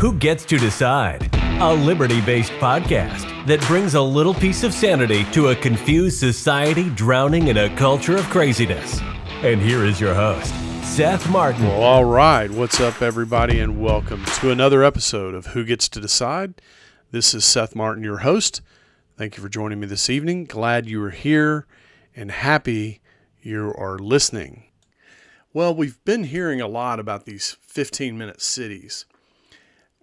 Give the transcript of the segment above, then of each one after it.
Who Gets to Decide? A liberty based podcast that brings a little piece of sanity to a confused society drowning in a culture of craziness. And here is your host, Seth Martin. Well, all right. What's up, everybody, and welcome to another episode of Who Gets to Decide. This is Seth Martin, your host. Thank you for joining me this evening. Glad you are here and happy you are listening. Well, we've been hearing a lot about these 15 minute cities,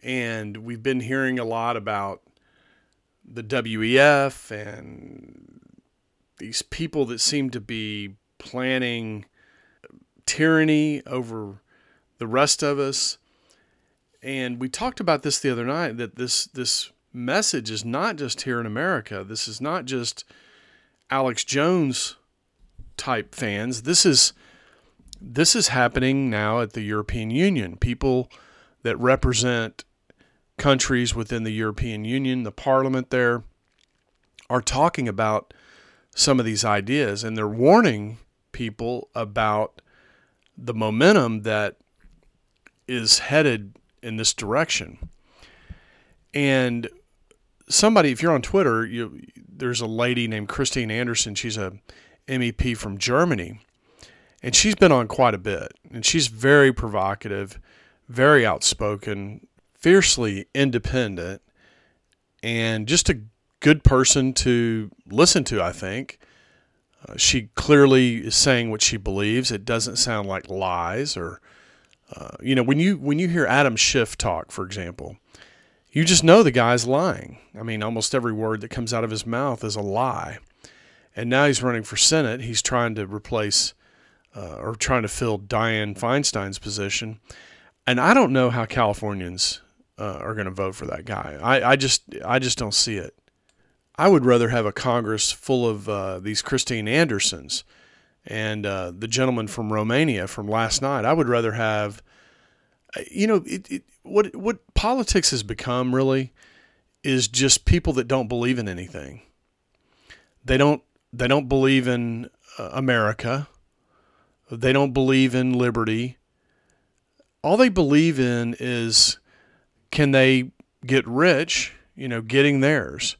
and we've been hearing a lot about the WEF and these people that seem to be planning tyranny over the rest of us. And we talked about this the other night that this this message is not just here in America. This is not just Alex Jones type fans. This is this is happening now at the European Union. People that represent countries within the European Union, the parliament there, are talking about some of these ideas and they're warning people about the momentum that is headed in this direction. And somebody, if you're on Twitter, you, there's a lady named Christine Anderson. She's a MEP from Germany, and she's been on quite a bit. And she's very provocative, very outspoken, fiercely independent, and just a good person to listen to, I think. Uh, she clearly is saying what she believes. It doesn't sound like lies or, uh, you know, when you when you hear Adam Schiff talk, for example, you just know the guy's lying. I mean, almost every word that comes out of his mouth is a lie. And now he's running for Senate. He's trying to replace uh, or trying to fill Dianne Feinstein's position. And I don't know how Californians uh, are going to vote for that guy. I, I just I just don't see it. I would rather have a Congress full of uh, these Christine Andersons and uh, the gentleman from Romania from last night. I would rather have, uh, you know, it, it, what what politics has become really is just people that don't believe in anything. They don't they don't believe in uh, America. They don't believe in liberty. All they believe in is can they get rich, you know, getting theirs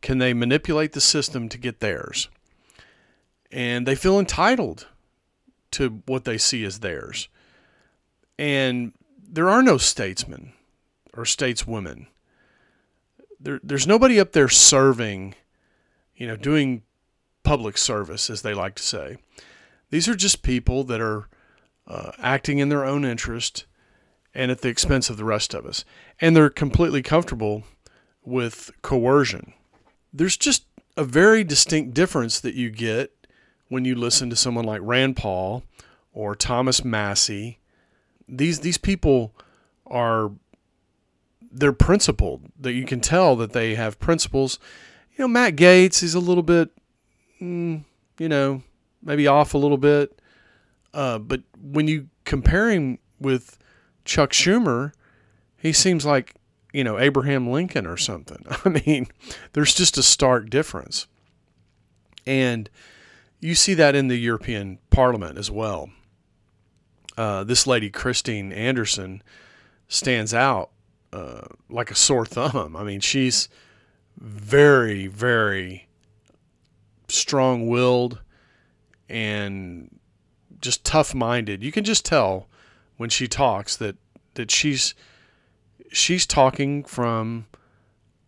can they manipulate the system to get theirs? And they feel entitled to what they see as theirs. And there are no statesmen or stateswomen. There, there's nobody up there serving, you know, doing public service, as they like to say. These are just people that are uh, acting in their own interest and at the expense of the rest of us. And they're completely comfortable with coercion there's just a very distinct difference that you get when you listen to someone like Rand Paul or Thomas Massie. These these people are they're principled. That you can tell that they have principles. You know, Matt Gaetz is a little bit, mm, you know, maybe off a little bit. Uh, but when you compare him with Chuck Schumer, he seems like you know, Abraham Lincoln or something. I mean, there's just a stark difference. And you see that in the European Parliament as well. Uh, this lady, Christine Anderson, stands out uh, like a sore thumb. I mean, she's very, very strong willed and just tough minded. You can just tell when she talks that, that she's she's talking from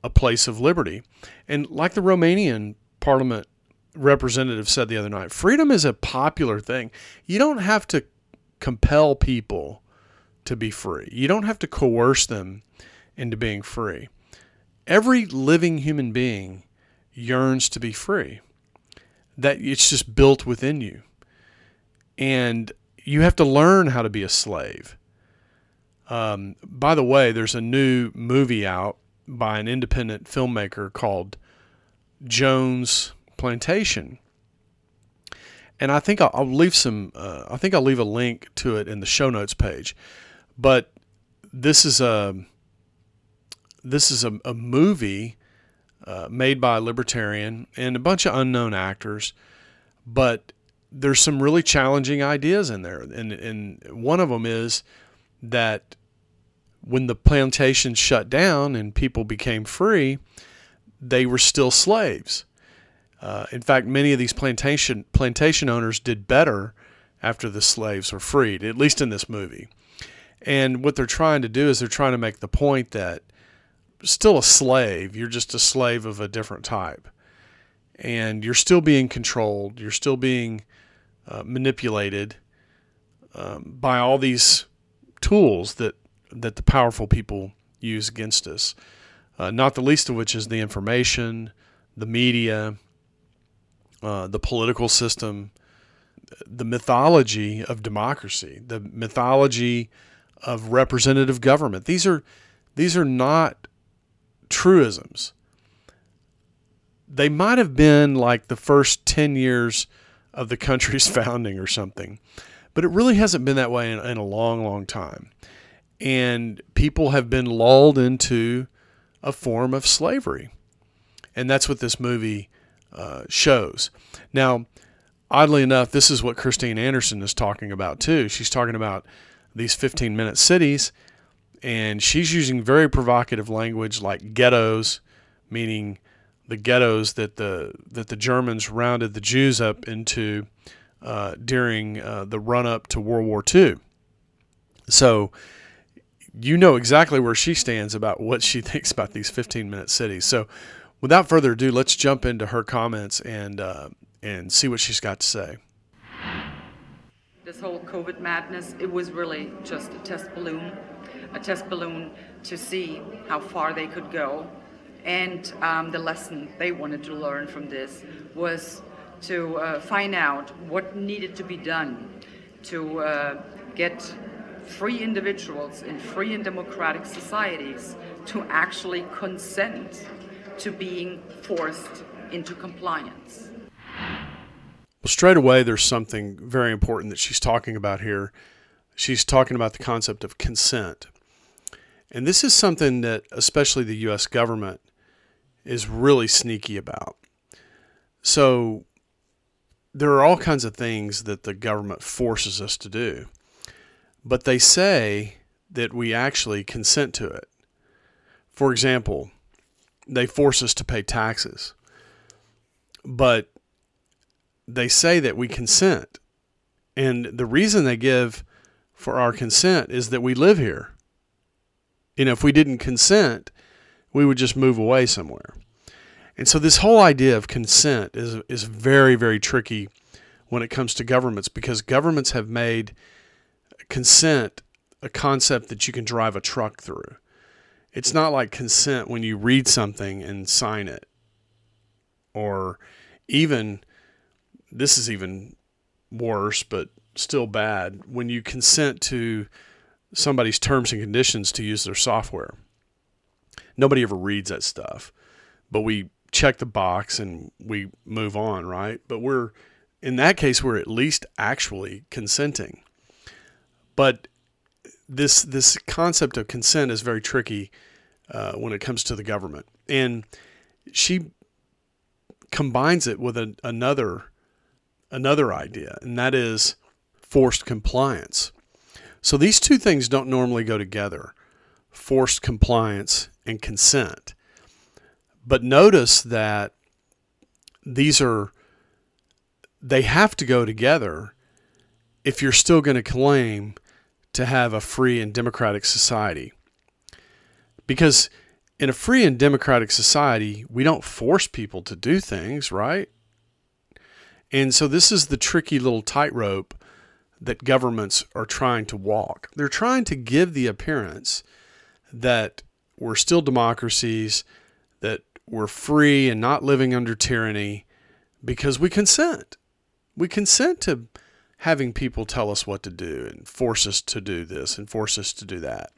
a place of liberty. And like the Romanian parliament representative said the other night, freedom is a popular thing. You don't have to compel people to be free, you don't have to coerce them into being free. Every living human being yearns to be free. That it's just built within you. And you have to learn how to be a slave. Um, by the way, there's a new movie out by an independent filmmaker called Jones Plantation. And I think I'll, leave some. Uh, I think I'll leave a link to it in the show notes page. But this is a this is a, a movie uh, made by a libertarian and a bunch of unknown actors, but there's some really challenging ideas in there, and and one of them is that when the plantations shut down and people became free, they were still slaves. Uh, in fact, many of these plantation plantation owners did better after the slaves were freed, at least in this movie. And what they're trying to do is they're trying to make the point that still a slave, you're just a slave of a different type. And you're still being controlled, you're still being uh, manipulated um, by all these tools that, that the powerful people use against us. Uh, not the least of which is the information, the media, uh, the political system, the mythology of democracy, the mythology of representative government. These are these are not truisms. They might have been like the first 10 years of the country's founding or something, but it really hasn't been that way in, in a long, long time. And people have been lulled into a form of slavery. And that's what this movie uh, shows. Now, oddly enough, this is what Christine Anderson is talking about too. She's talking about these 15 minute cities, and she's using very provocative language like ghettos, meaning the ghettos that the that the Germans rounded the Jews up into uh, during uh, the run up to World War II. So you know exactly where she stands about what she thinks about these 15 minute cities. So without further ado, let's jump into her comments and uh, and see what she's got to say. This whole COVID madness, it was really just a test balloon, a test balloon to see how far they could go. And um, the lesson they wanted to learn from this was to uh, find out what needed to be done to uh, get free individuals in free and democratic societies to actually consent to being forced into compliance. Well, straight away, there's something very important that she's talking about here. She's talking about the concept of consent. And this is something that, especially the U.S. government, is really sneaky about. So, there are all kinds of things that the government forces us to do, but they say that we actually consent to it. For example, they force us to pay taxes, but they say that we consent. And the reason they give for our consent is that we live here. You know, if we didn't consent, we would just move away somewhere. And so this whole idea of consent is is very very tricky when it comes to governments because governments have made consent a concept that you can drive a truck through. It's not like consent when you read something and sign it. Or even this is even worse, but still bad when you consent to somebody's terms and conditions to use their software. Nobody ever reads that stuff, but we check the box and we move on, right? But we're in that case we're at least actually consenting. But this this concept of consent is very tricky uh, when it comes to the government, and she combines it with a, another another idea, and that is forced compliance. So these two things don't normally go together forced compliance and consent. But notice that these are, they have to go together if you're still going to claim to have a free and democratic society. Because in a free and democratic society, we don't force people to do things, right? And so this is the tricky little tightrope that governments are trying to walk. They're trying to give the appearance that we're still democracies, that we're free and not living under tyranny because we consent. We consent to having people tell us what to do and force us to do this and force us to do that.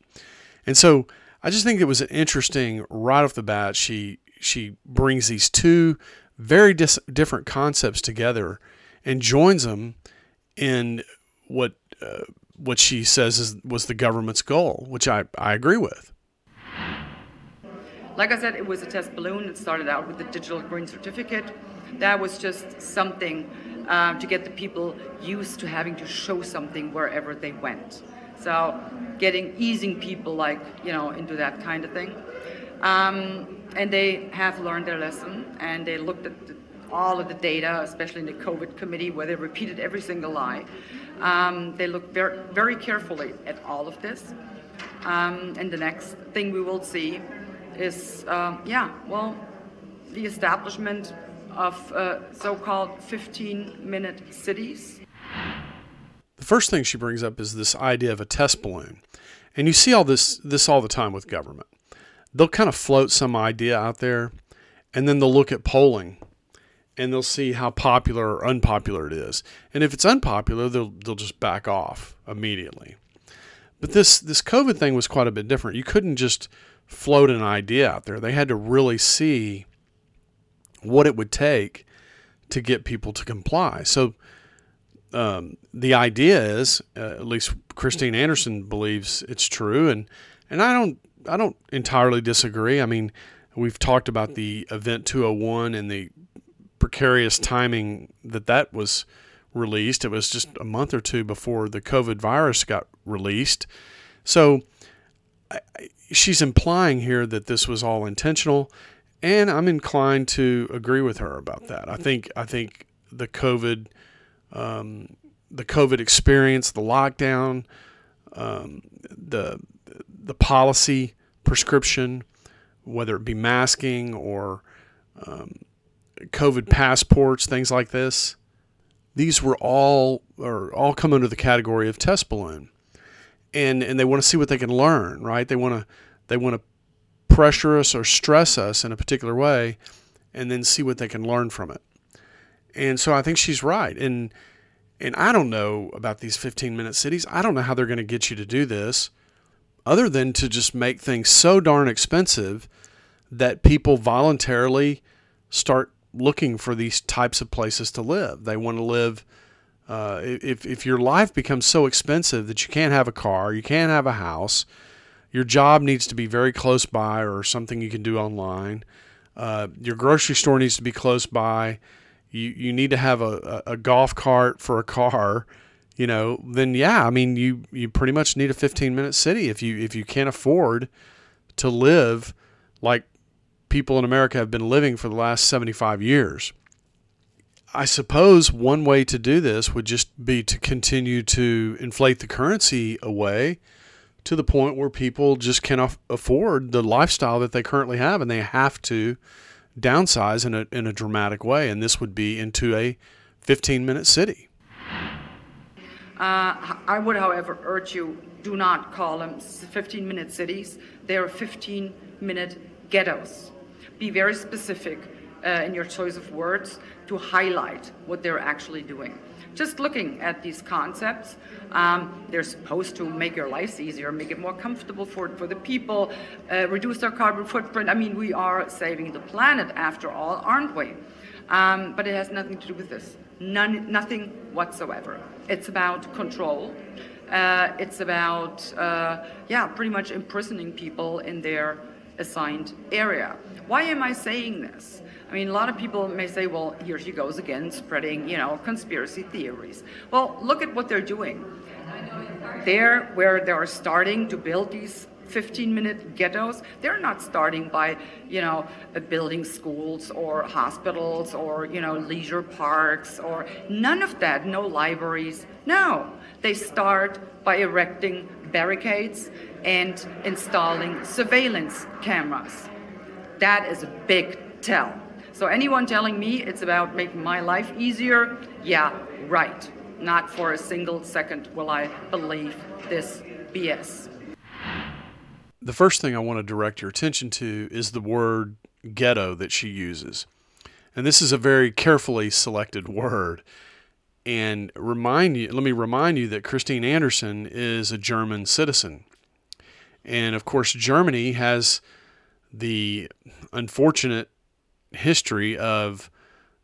And so I just think it was an interesting right off the bat she she brings these two very dis- different concepts together and joins them in what uh, what she says is, was the government's goal, which I, I agree with. Like I said, it was a test balloon. It started out with the digital green certificate. That was just something um, to get the people used to having to show something wherever they went. So getting easing people like you know into that kind of thing. Um, and they have learned their lesson and they looked at the, all of the data, especially in the COVID committee where they repeated every single lie. Um, they looked very, very carefully at all of this. Um, and the next thing we will see is, uh, yeah, well, the establishment of uh, so called 15 minute cities. The first thing she brings up is this idea of a test balloon. And you see all this this all the time with government. They'll kind of float some idea out there and then they'll look at polling and they'll see how popular or unpopular it is. And if it's unpopular, they'll they'll just back off immediately. But this this COVID thing was quite a bit different. You couldn't just float an idea out there. They had to really see what it would take to get people to comply. So um, the idea is, uh, at least Christine Anderson believes it's true, and and I don't I don't entirely disagree. I mean, we've talked about the event 201 and the precarious timing that that was released. It was just a month or two before the COVID virus got released. So she's implying here that this was all intentional, and I'm inclined to agree with her about that. I think I think the COVID um, the COVID experience, the lockdown, um, the the policy prescription, whether it be masking or um, COVID passports, things like this. These were all or all come under the category of test balloon and and they want to see what they can learn, right? They want to they want to pressure us or stress us in a particular way, and then see what they can learn from it. And so I think she's right. And and I don't know about these 15 minute cities. I don't know how they're going to get you to do this, other than to just make things so darn expensive that people voluntarily start looking for these types of places to live. They want to live uh, if, if your life becomes so expensive that you can't have a car, you can't have a house, your job needs to be very close by or something you can do online, uh, your grocery store needs to be close by, you, you need to have a, a, a golf cart for a car, you know, then yeah, I mean, you, you pretty much need a 15 minute city if you, if you can't afford to live like people in America have been living for the last 75 years. I suppose one way to do this would just be to continue to inflate the currency away to the point where people just cannot afford the lifestyle that they currently have and they have to downsize in a, in a dramatic way. And this would be into a 15 minute city. Uh, I would, however, urge you do not call them 15 minute cities. They are 15 minute ghettos. Be very specific uh, in your choice of words to highlight what they're actually doing. Just looking at these concepts, um, they're supposed to make your lives easier, make it more comfortable for, for the people, uh, reduce their carbon footprint. I mean, we are saving the planet after all, aren't we? Um, but it has nothing to do with this. None, nothing whatsoever. It's about control. Uh, it's about, uh, yeah, pretty much imprisoning people in their assigned area. Why am I saying this? I mean, a lot of people may say, well, here she goes again, spreading, you know, conspiracy theories. Well, look at what they're doing. There, where they are starting to build these 15 minute ghettos, they're not starting by, you know, uh, building schools or hospitals or, you know, leisure parks or none of that, no libraries. No, they start by erecting barricades and installing surveillance cameras. That is a big tell. So anyone telling me it's about making my life easier, yeah, right. Not for a single second will I believe this BS. The first thing I want to direct your attention to is the word ghetto that she uses. And this is a very carefully selected word. And remind you, let me remind you that Christine Anderson is a German citizen. And of course, Germany has the unfortunate history of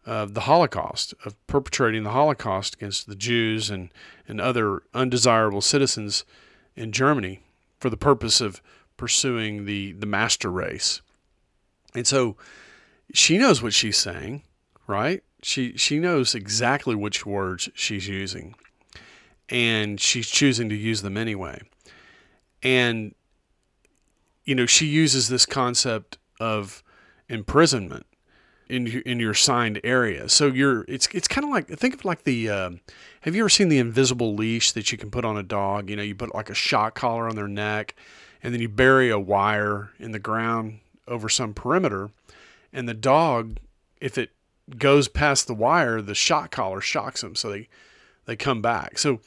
of the Holocaust, of perpetrating the Holocaust against the Jews and, and other undesirable citizens in Germany for the purpose of pursuing the, the master race. And so she knows what she's saying, right? She she knows exactly which words she's using. and she's choosing to use them anyway. And you know, she uses this concept of imprisonment in in your signed area. So you're it's it's kind of like think of like the uh, have you ever seen the invisible leash that you can put on a dog? You know, you put like a shock collar on their neck, and then you bury a wire in the ground over some perimeter, and the dog, if it goes past the wire, the shock collar shocks them, so they they come back. So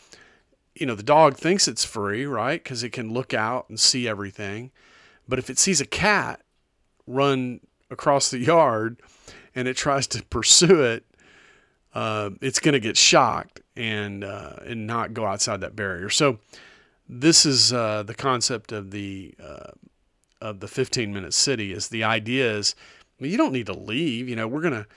you know the dog thinks it's free, right? Because it can look out and see everything, but if it sees a cat run across the yard and it tries to pursue it, uh, it's going to get shocked and uh, and not go outside that barrier. So this is uh, the concept of the uh, of the 15 minute city. Is the idea is you don't need to leave. You know we're gonna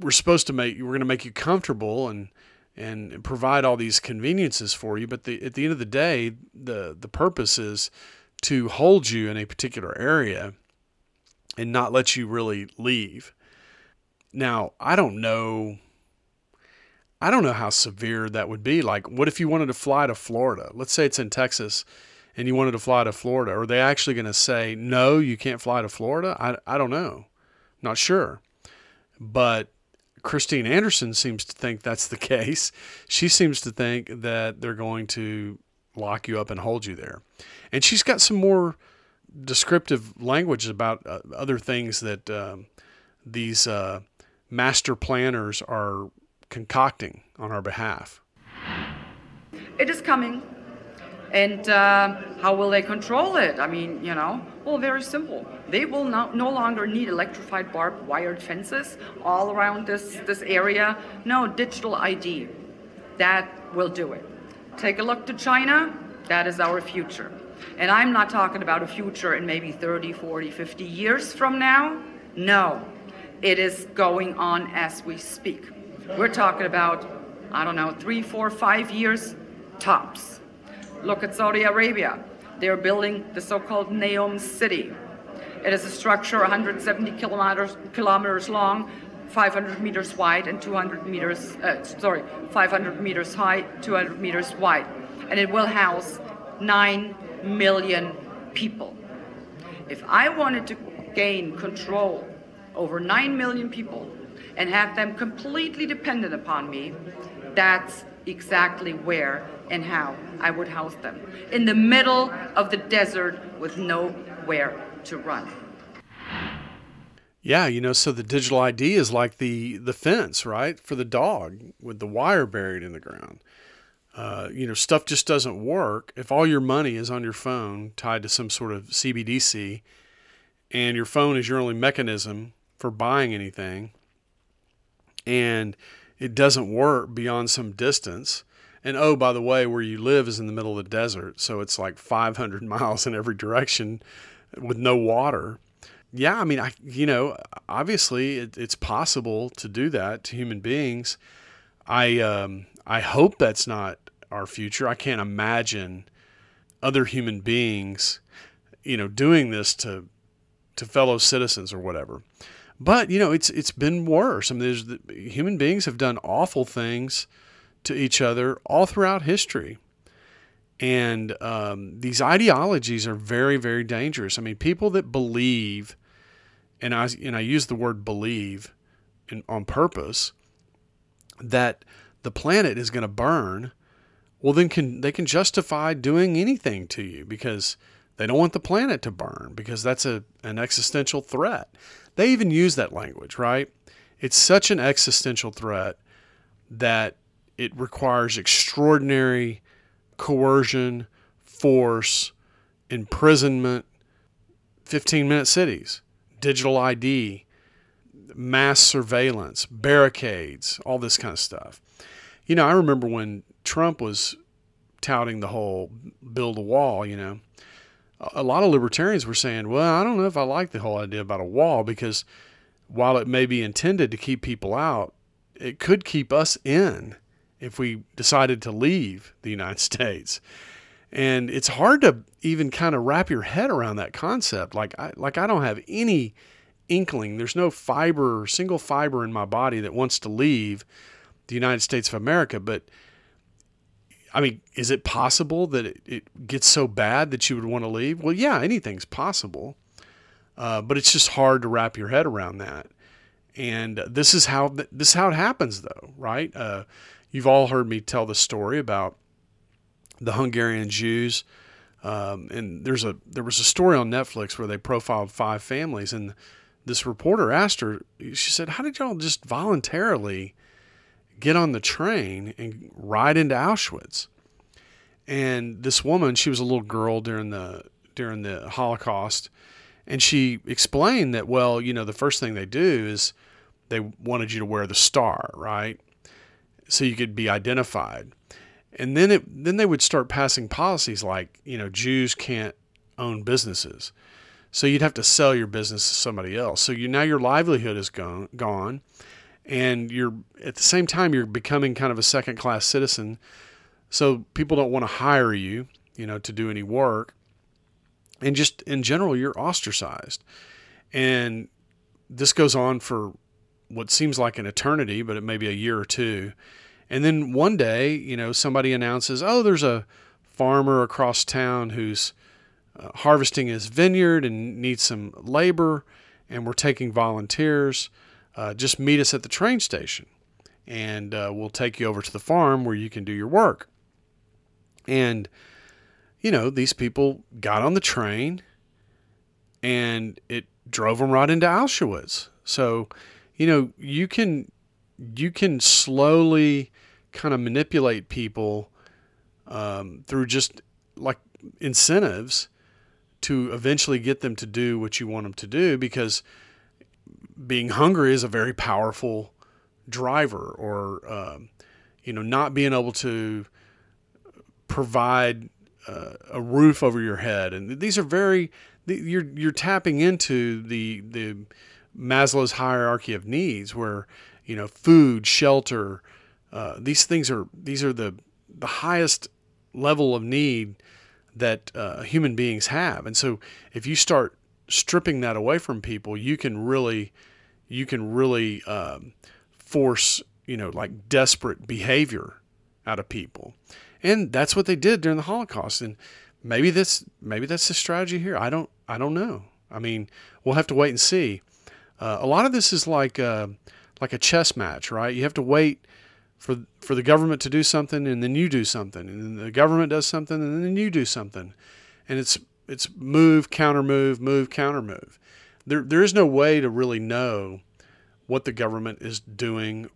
we're supposed to make we're gonna make you comfortable and and provide all these conveniences for you. But the, at the end of the day, the the purpose is to hold you in a particular area and not let you really leave. Now, I don't know I don't know how severe that would be. Like what if you wanted to fly to Florida? Let's say it's in Texas and you wanted to fly to Florida. Are they actually going to say, "No, you can't fly to Florida?" I I don't know. not sure. But Christine Anderson seems to think that's the case. She seems to think that they're going to lock you up and hold you there. And she's got some more descriptive language about uh, other things that um, these uh, master planners are concocting on our behalf. It is coming. And uh, how will they control it? I mean, you know, well, very simple. They will no, no longer need electrified barbed wired fences all around this, this area. No, digital ID. That will do it. Take a look to China. That is our future. And I'm not talking about a future in maybe 30, 40, 50 years from now. No, it is going on as we speak. We're talking about, I don't know, three, four, five years tops. Look at Saudi Arabia. They're building the so called Neom City. It is a structure 170 kilometers, kilometers long, 500 meters wide, and 200 meters, uh, sorry, 500 meters high, 200 meters wide. And it will house 9 million people. If I wanted to gain control over 9 million people and have them completely dependent upon me, that's exactly where and how I would house them. In the middle of the desert with nowhere to run. Yeah, you know, so the digital ID is like the the fence, right, for the dog with the wire buried in the ground. Uh, you know, stuff just doesn't work if all your money is on your phone tied to some sort of CBDC, and your phone is your only mechanism for buying anything, and it doesn't work beyond some distance. And oh, by the way, where you live is in the middle of the desert, so it's like 500 miles in every direction with no water. Yeah, I mean, I you know, obviously it, it's possible to do that to human beings. I um, I hope that's not our future. I can't imagine other human beings, you know, doing this to to fellow citizens or whatever. But you know, it's it's been worse. I mean, there's human beings have done awful things to each other all throughout history, and um, these ideologies are very very dangerous. I mean, people that believe, and I and I use the word believe, in, on purpose, that the planet is going to burn well then can they can justify doing anything to you because they don't want the planet to burn because that's a an existential threat. They even use that language, right? It's such an existential threat that it requires extraordinary coercion, force, imprisonment, 15 minute cities, digital ID, mass surveillance, barricades, all this kind of stuff. You know, I remember when Trump was touting the whole build a wall, you know, a lot of libertarians were saying, well, I don't know if I like the whole idea about a wall because while it may be intended to keep people out, it could keep us in if we decided to leave the United States. And it's hard to even kind of wrap your head around that concept. Like I like I don't have any inkling. There's no fiber, single fiber in my body that wants to leave the United States of America, but I mean, is it possible that it, it gets so bad that you would want to leave? Well, yeah, anything's possible. Uh, but it's just hard to wrap your head around that. And this is how this is how it happens, though, right? Uh, you've all heard me tell the story about the Hungarian Jews, um, and there's a there was a story on Netflix where they profiled five families, and this reporter asked her, she said, "How did y'all just voluntarily get on the train and ride into Auschwitz?" And this woman, she was a little girl during the during the Holocaust, and she explained that well, you know, the first thing they do is they wanted you to wear the star, right? So you could be identified. And then it then they would start passing policies like, you know, Jews can't own businesses. So you'd have to sell your business to somebody else. So you now your livelihood is gone gone and you're at the same time you're becoming kind of a second class citizen. So people don't want to hire you, you know, to do any work. And just in general, you're ostracized. And this goes on for what seems like an eternity, but it may be a year or two. And then one day, you know, somebody announces, oh, there's a farmer across town who's uh, harvesting his vineyard and needs some labor, and we're taking volunteers. Uh, just meet us at the train station, and uh, we'll take you over to the farm where you can do your work. And, you know, these people got on the train and it drove them right into Auschwitz. So, you know, you can you can slowly kind of manipulate people um, through just like incentives to eventually get them to do what you want them to do because being hungry is a very powerful driver or um, you know not being able to provide uh, a roof over your head. And these are very you're you're tapping into the the Maslow's hierarchy of needs, where you know food, shelter, uh, these things are these are the the highest level of need that uh, human beings have, and so if you start stripping that away from people, you can really you can really um, force you know like desperate behavior out of people, and that's what they did during the Holocaust, and maybe this maybe that's the strategy here. I don't I don't know. I mean, we'll have to wait and see. Uh, a lot of this is like a, uh, like a chess match, right? You have to wait for for the government to do something, and then you do something, and then the government does something, and then you do something, and it's it's move, counter move, move, counter move. There there is no way to really know what the government is doing,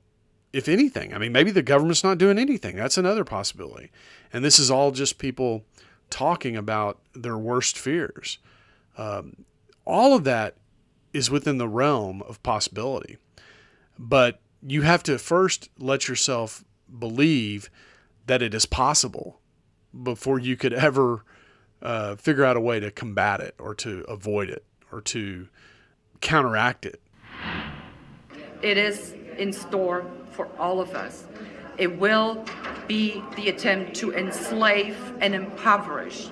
if anything. I mean, maybe the government's not doing anything. That's another possibility, and this is all just people talking about their worst fears. Um, all of that is within the realm of possibility. But you have to first let yourself believe that it is possible before you could ever uh, figure out a way to combat it or to avoid it or to counteract it. It is in store for all of us. It will be the attempt to enslave and impoverish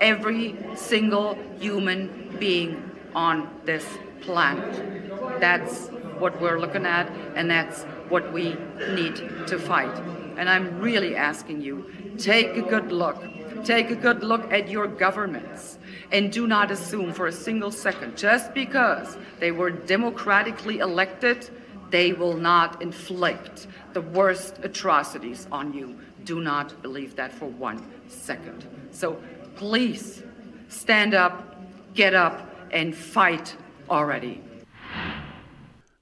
every single human being on this planet. That's what we're looking at, and that's what we need to fight. And I'm really asking you take a good look. Take a good look at your governments and do not assume for a single second just because they were democratically elected, they will not inflict the worst atrocities on you. Do not believe that for one second. So please stand up, get up, and fight already.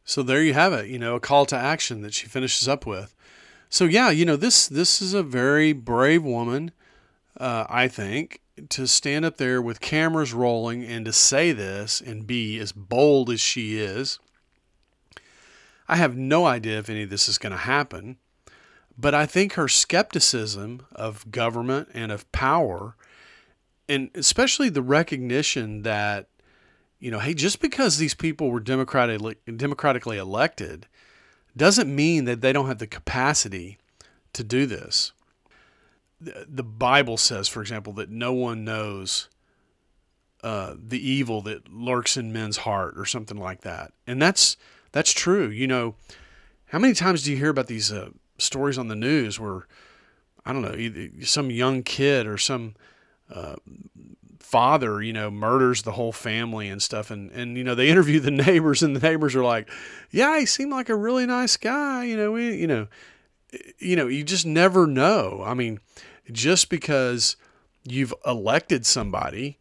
So there you have it, you know, a call to action that she finishes up with. So yeah, you know, this this is a very brave woman, uh, I think, to stand up there with cameras rolling and to say this and be as bold as she is. I have no idea if any of this is going to happen, but I think her skepticism of government and of power, and especially the recognition that you know, hey, just because these people were democratically democratically elected doesn't mean that they don't have the capacity to do this. The Bible says, for example, that no one knows uh, the evil that lurks in men's heart, or something like that, and that's that's true. You know, how many times do you hear about these uh, stories on the news where I don't know, some young kid or some uh, father, you know, murders the whole family and stuff. And, and, you know, they interview the neighbors and the neighbors are like, yeah, he seemed like a really nice guy. You know, we, you know, you know, you just never know. I mean, just because you've elected somebody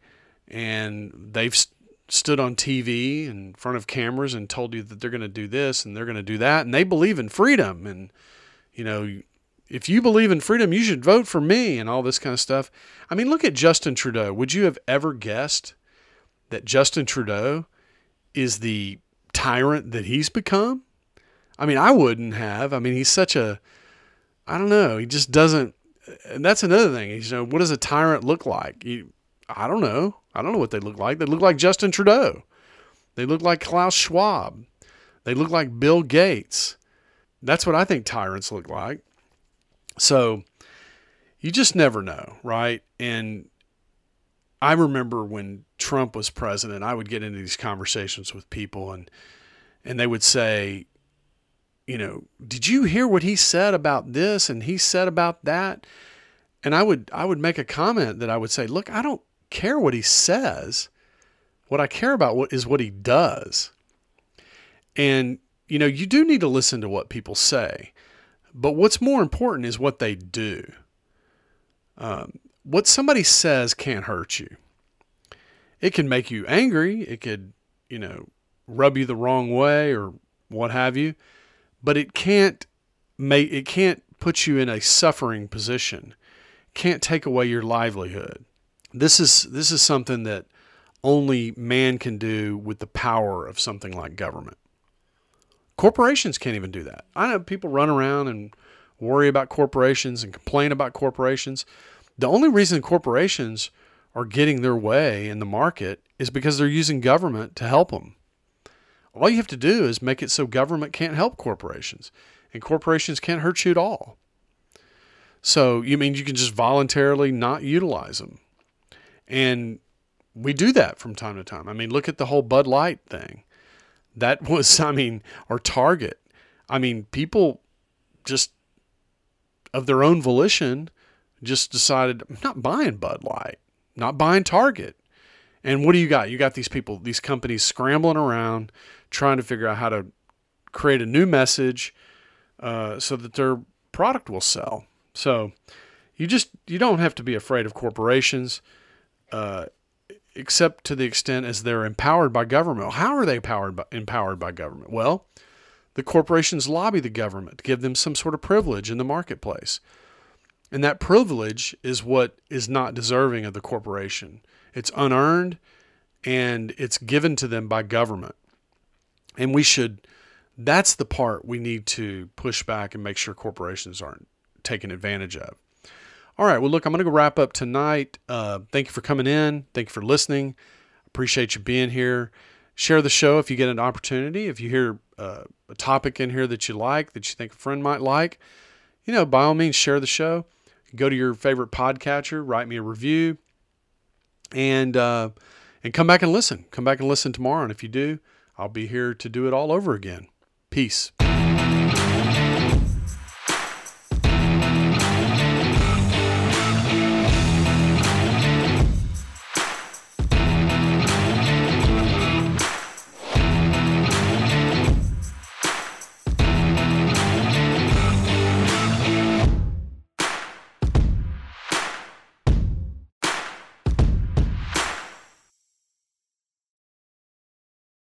and they've st- stood on TV in front of cameras and told you that they're going to do this and they're going to do that and they believe in freedom and you know if you believe in freedom you should vote for me and all this kind of stuff. I mean, look at Justin Trudeau. Would you have ever guessed that Justin Trudeau is the tyrant that he's become? I mean, I wouldn't have. I mean, he's such a I don't know, he just doesn't and that's another thing. You know, what does a tyrant look like? You, I don't know. I don't know what they look like. They look like Justin Trudeau. They look like Klaus Schwab. They look like Bill Gates. That's what I think tyrants look like. So you just never know, right? And I remember when Trump was president, I would get into these conversations with people and and they would say, you know, did you hear what he said about this and he said about that? And I would I would make a comment that I would say, look, I don't care what he says. What I care about is what he does. And you know, you do need to listen to what people say, but what's more important is what they do. Um, what somebody says can't hurt you. It can make you angry. It could, you know, rub you the wrong way or what have you but it can't make it can't put you in a suffering position. Can't take away your livelihood. This is this is something that only man can do with the power of something like government. Corporations can't even do that. I know people run around and worry about corporations and complain about corporations. The only reason corporations are getting their way in the market is because they're using government to help them. All you have to do is make it so government can't help corporations and corporations can't hurt you at all. So you mean you can just voluntarily not utilize them. And we do that from time to time. I mean, look at the whole Bud Light thing. That was, I mean, our Target. I mean, people just of their own volition just decided, I'm not buying Bud Light, not buying Target. And what do you got? You got these people, these companies scrambling around trying to figure out how to create a new message uh, so that their product will sell. So you just you don't have to be afraid of corporations, uh, except to the extent as they're empowered by government. How are they powered by, empowered by government? Well, the corporations lobby the government to give them some sort of privilege in the marketplace. And that privilege is what is not deserving of the corporation. It's unearned and it's given to them by government. And we should, that's the part we need to push back and make sure corporations aren't taken advantage of. All right. Well, look, I'm going to go wrap up tonight. Uh, thank you for coming in. Thank you for listening. Appreciate you being here. Share the show if you get an opportunity. If you hear uh, a topic in here that you like, that you think a friend might like, you know, by all means, share the show. Go to your favorite podcatcher, write me a review, and uh, and come back and listen. Come back and listen tomorrow. And if you do, I'll be here to do it all over again. Peace.